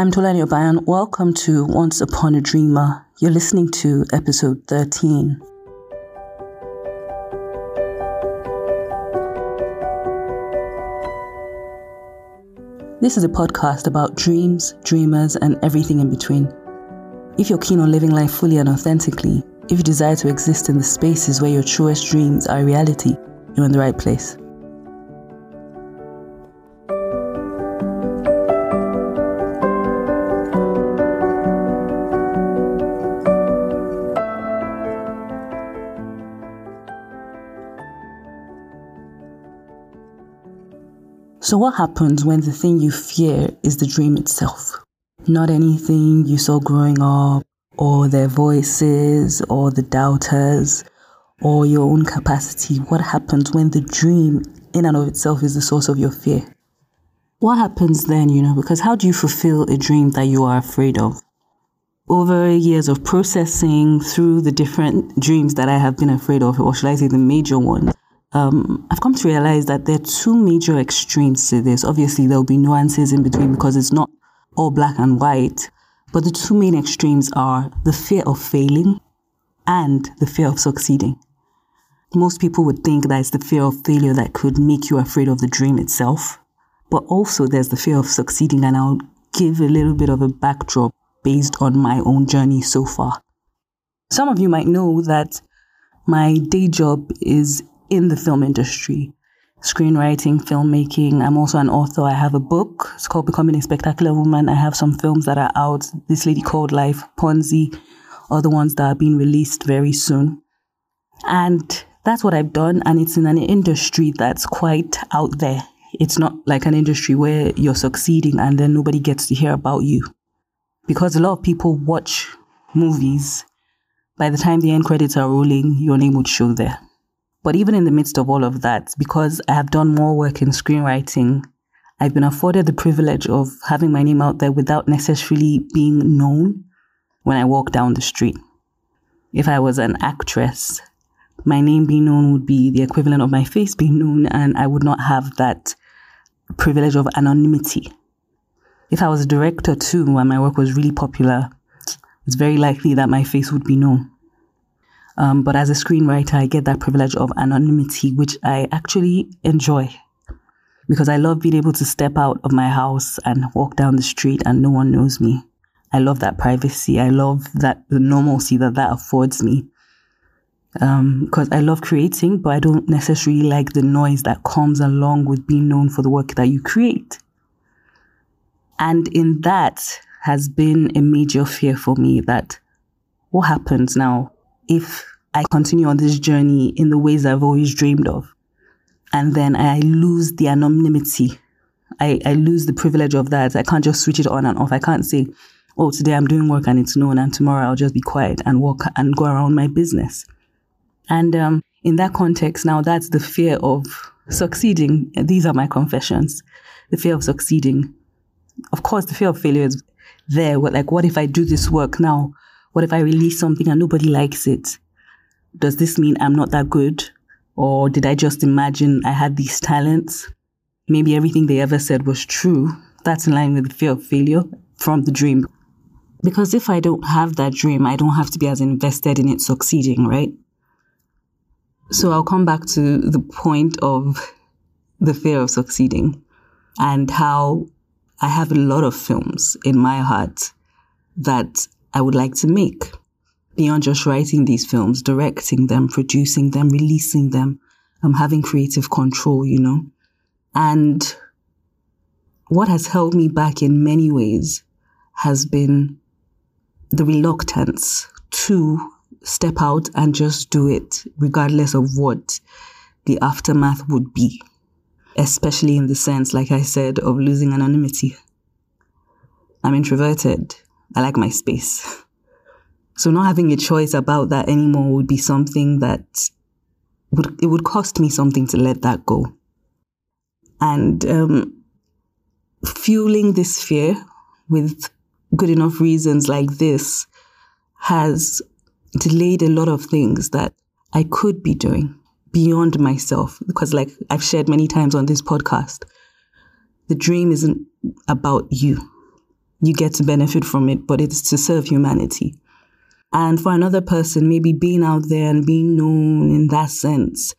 I'm Toluwani Obayan. Welcome to Once Upon a Dreamer. You're listening to episode 13. This is a podcast about dreams, dreamers, and everything in between. If you're keen on living life fully and authentically, if you desire to exist in the spaces where your truest dreams are reality, you're in the right place. So, what happens when the thing you fear is the dream itself? Not anything you saw growing up, or their voices or the doubters or your own capacity? What happens when the dream in and of itself is the source of your fear? What happens then, you know, because how do you fulfill a dream that you are afraid of? Over years of processing through the different dreams that I have been afraid of, or should I say the major ones, um, I've come to realize that there are two major extremes to this. Obviously, there'll be nuances in between because it's not all black and white. But the two main extremes are the fear of failing and the fear of succeeding. Most people would think that it's the fear of failure that could make you afraid of the dream itself. But also there's the fear of succeeding, and I'll give a little bit of a backdrop based on my own journey so far. Some of you might know that my day job is in the film industry screenwriting, filmmaking. I'm also an author. I have a book. It's called Becoming a Spectacular Woman. I have some films that are out. This Lady Called Life, Ponzi, other ones that are being released very soon. And that's what I've done. And it's in an industry that's quite out there. It's not like an industry where you're succeeding and then nobody gets to hear about you. Because a lot of people watch movies. By the time the end credits are rolling, your name would show there. But even in the midst of all of that, because I have done more work in screenwriting, I've been afforded the privilege of having my name out there without necessarily being known when I walk down the street. If I was an actress, my name being known would be the equivalent of my face being known, and I would not have that privilege of anonymity. If I was a director too, and my work was really popular, it's very likely that my face would be known. Um, but as a screenwriter, I get that privilege of anonymity, which I actually enjoy because I love being able to step out of my house and walk down the street and no one knows me. I love that privacy. I love that the normalcy that that affords me. Because um, I love creating, but I don't necessarily like the noise that comes along with being known for the work that you create. And in that has been a major fear for me that what happens now if I continue on this journey in the ways I've always dreamed of. And then I lose the anonymity. I, I lose the privilege of that. I can't just switch it on and off. I can't say, oh, today I'm doing work and it's known, and tomorrow I'll just be quiet and walk and go around my business. And um, in that context, now that's the fear of succeeding. These are my confessions. The fear of succeeding. Of course, the fear of failure is there. Like, what if I do this work now? What if I release something and nobody likes it? Does this mean I'm not that good? Or did I just imagine I had these talents? Maybe everything they ever said was true. That's in line with the fear of failure from the dream. Because if I don't have that dream, I don't have to be as invested in it succeeding, right? So I'll come back to the point of the fear of succeeding and how I have a lot of films in my heart that I would like to make beyond just writing these films, directing them, producing them, releasing them, um, having creative control, you know. And what has held me back in many ways has been the reluctance to step out and just do it, regardless of what the aftermath would be, especially in the sense, like I said, of losing anonymity. I'm introverted. I like my space. So not having a choice about that anymore would be something that would it would cost me something to let that go. And um, fueling this fear with good enough reasons like this has delayed a lot of things that I could be doing beyond myself. Because, like I've shared many times on this podcast, the dream isn't about you you get to benefit from it, but it's to serve humanity. And for another person, maybe being out there and being known in that sense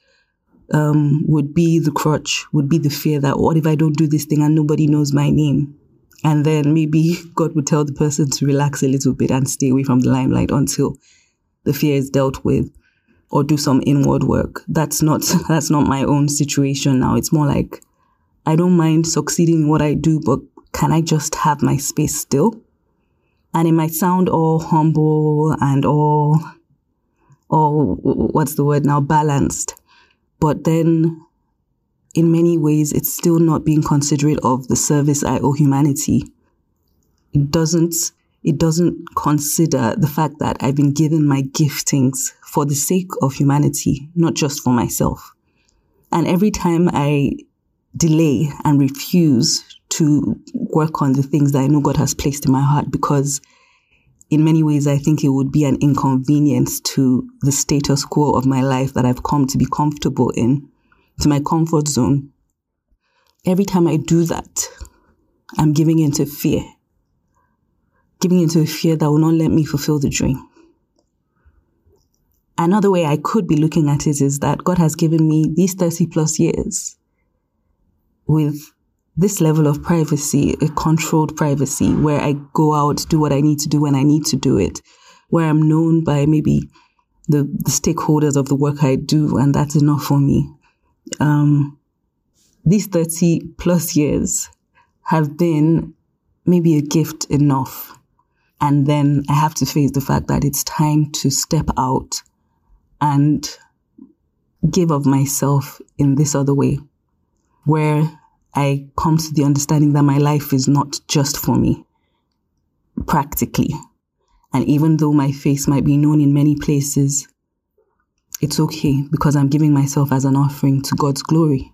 um, would be the crutch, would be the fear that what if I don't do this thing and nobody knows my name? And then maybe God would tell the person to relax a little bit and stay away from the limelight until the fear is dealt with or do some inward work. That's not that's not my own situation now. It's more like I don't mind succeeding in what I do, but can I just have my space still? And it might sound all humble and all all what's the word now balanced. But then in many ways it's still not being considerate of the service I owe humanity. It doesn't it doesn't consider the fact that I've been given my giftings for the sake of humanity, not just for myself. And every time I delay and refuse to work on the things that I know God has placed in my heart because in many ways I think it would be an inconvenience to the status quo of my life that I've come to be comfortable in, to my comfort zone. Every time I do that, I'm giving into fear giving into a fear that will not let me fulfill the dream. Another way I could be looking at it is that God has given me these 30 plus years with this level of privacy, a controlled privacy where I go out, do what I need to do when I need to do it, where I'm known by maybe the, the stakeholders of the work I do, and that's enough for me. Um, these 30 plus years have been maybe a gift enough and then I have to face the fact that it's time to step out and give of myself in this other way, where I come to the understanding that my life is not just for me, practically. And even though my face might be known in many places, it's okay because I'm giving myself as an offering to God's glory.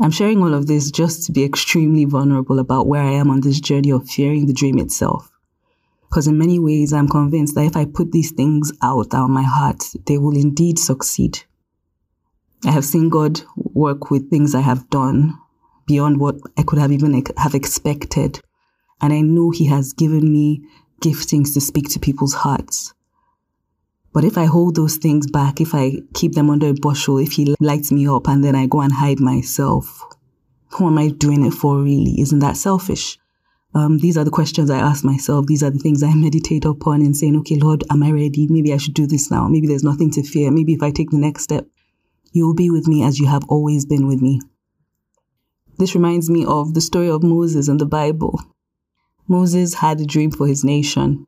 I'm sharing all of this just to be extremely vulnerable about where I am on this journey of fearing the dream itself. Because in many ways, I'm convinced that if I put these things out on my heart, they will indeed succeed. I have seen God work with things I have done beyond what I could have even have expected. And I know He has given me giftings to speak to people's hearts. But if I hold those things back, if I keep them under a bushel, if he lights me up and then I go and hide myself, who am I doing it for really? Isn't that selfish? Um, these are the questions I ask myself. These are the things I meditate upon and saying, okay, Lord, am I ready? Maybe I should do this now. Maybe there's nothing to fear. Maybe if I take the next step, you will be with me as you have always been with me. This reminds me of the story of Moses in the Bible. Moses had a dream for his nation.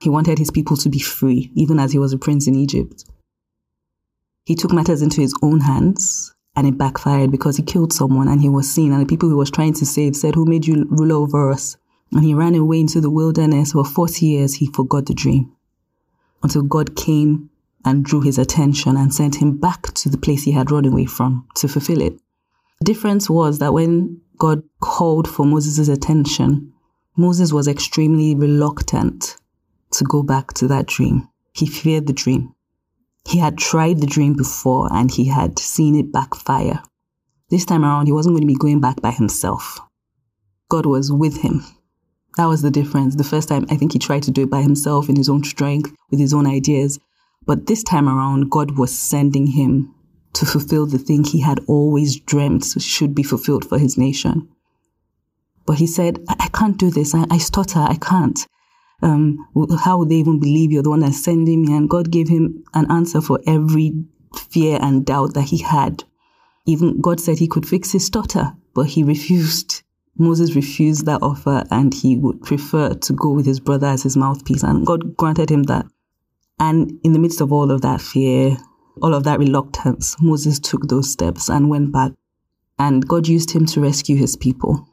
He wanted his people to be free, even as he was a prince in Egypt. He took matters into his own hands and it backfired because he killed someone and he was seen. And the people he was trying to save said, Who made you ruler over us? And he ran away into the wilderness. For 40 years, he forgot the dream until God came and drew his attention and sent him back to the place he had run away from to fulfill it. The difference was that when God called for Moses' attention, Moses was extremely reluctant to go back to that dream. He feared the dream. He had tried the dream before and he had seen it backfire. This time around, he wasn't going to be going back by himself. God was with him. That was the difference. The first time, I think he tried to do it by himself in his own strength, with his own ideas. But this time around, God was sending him to fulfill the thing he had always dreamt should be fulfilled for his nation. But he said, I, I can't do this. I, I stutter. I can't um, how would they even believe you're the one that's sending me? And God gave him an answer for every fear and doubt that he had. Even God said he could fix his stutter, but he refused. Moses refused that offer and he would prefer to go with his brother as his mouthpiece. And God granted him that. And in the midst of all of that fear, all of that reluctance, Moses took those steps and went back. And God used him to rescue his people.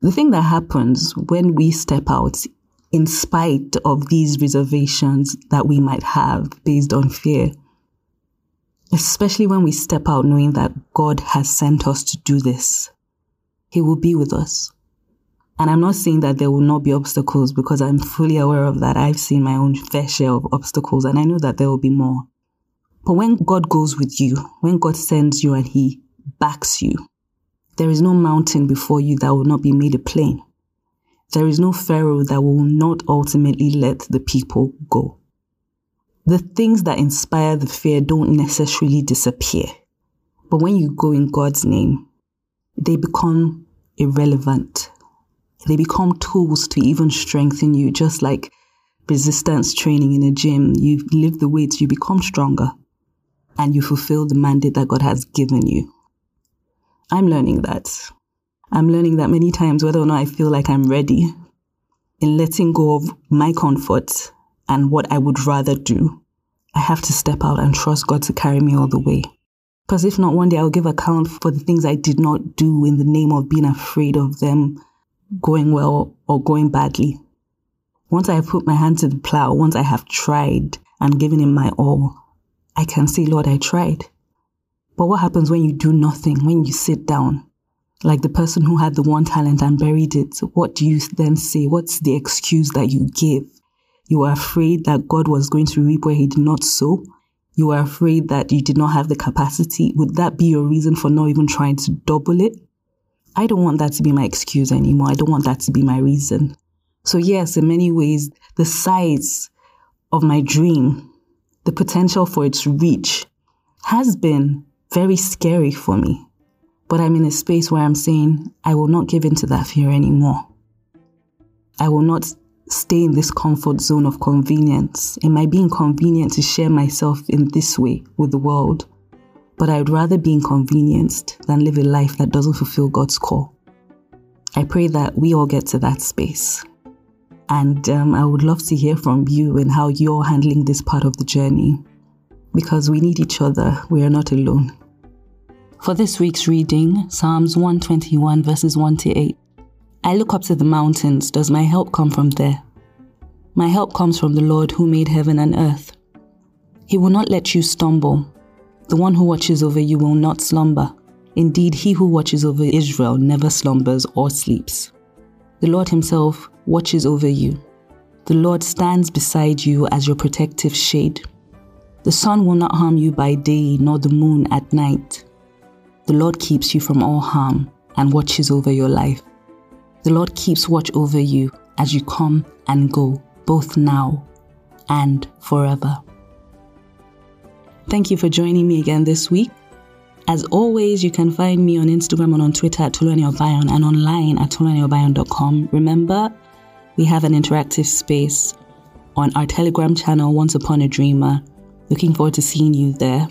The thing that happens when we step out in spite of these reservations that we might have based on fear. Especially when we step out knowing that God has sent us to do this. He will be with us. And I'm not saying that there will not be obstacles because I'm fully aware of that. I've seen my own fair share of obstacles and I know that there will be more. But when God goes with you, when God sends you and He backs you, there is no mountain before you that will not be made a plain. There is no Pharaoh that will not ultimately let the people go. The things that inspire the fear don't necessarily disappear. But when you go in God's name, they become irrelevant. They become tools to even strengthen you, just like resistance training in a gym. You lift the weights, you become stronger, and you fulfill the mandate that God has given you. I'm learning that. I'm learning that many times, whether or not I feel like I'm ready, in letting go of my comfort and what I would rather do, I have to step out and trust God to carry me all the way. Because if not, one day I'll give account for the things I did not do in the name of being afraid of them going well or going badly. Once I have put my hand to the plow, once I have tried and given him my all, I can say, Lord, I tried. But what happens when you do nothing, when you sit down? Like the person who had the one talent and buried it, what do you then say? What's the excuse that you give? You were afraid that God was going to reap where he did not sow you were afraid that you did not have the capacity, would that be your reason for not even trying to double it? I don't want that to be my excuse anymore. I don't want that to be my reason. So, yes, in many ways, the size of my dream, the potential for its reach, has been very scary for me. But I'm in a space where I'm saying, I will not give in to that fear anymore. I will not stay in this comfort zone of convenience. It might be inconvenient to share myself in this way with the world, but I'd rather be inconvenienced than live a life that doesn't fulfill God's call. I pray that we all get to that space. And um, I would love to hear from you and how you're handling this part of the journey because we need each other. We are not alone. For this week's reading, Psalms 121, verses 1 to 8. I look up to the mountains. Does my help come from there? My help comes from the Lord who made heaven and earth. He will not let you stumble. The one who watches over you will not slumber. Indeed, he who watches over Israel never slumbers or sleeps. The Lord himself watches over you. The Lord stands beside you as your protective shade. The sun will not harm you by day, nor the moon at night. The Lord keeps you from all harm and watches over your life. The Lord keeps watch over you as you come and go, both now and forever. Thank you for joining me again this week. As always, you can find me on Instagram and on Twitter at Toluwani and online at toluwaniobayan.com. Remember, we have an interactive space on our Telegram channel, Once Upon a Dreamer. Looking forward to seeing you there.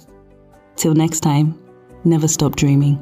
Till next time, never stop dreaming.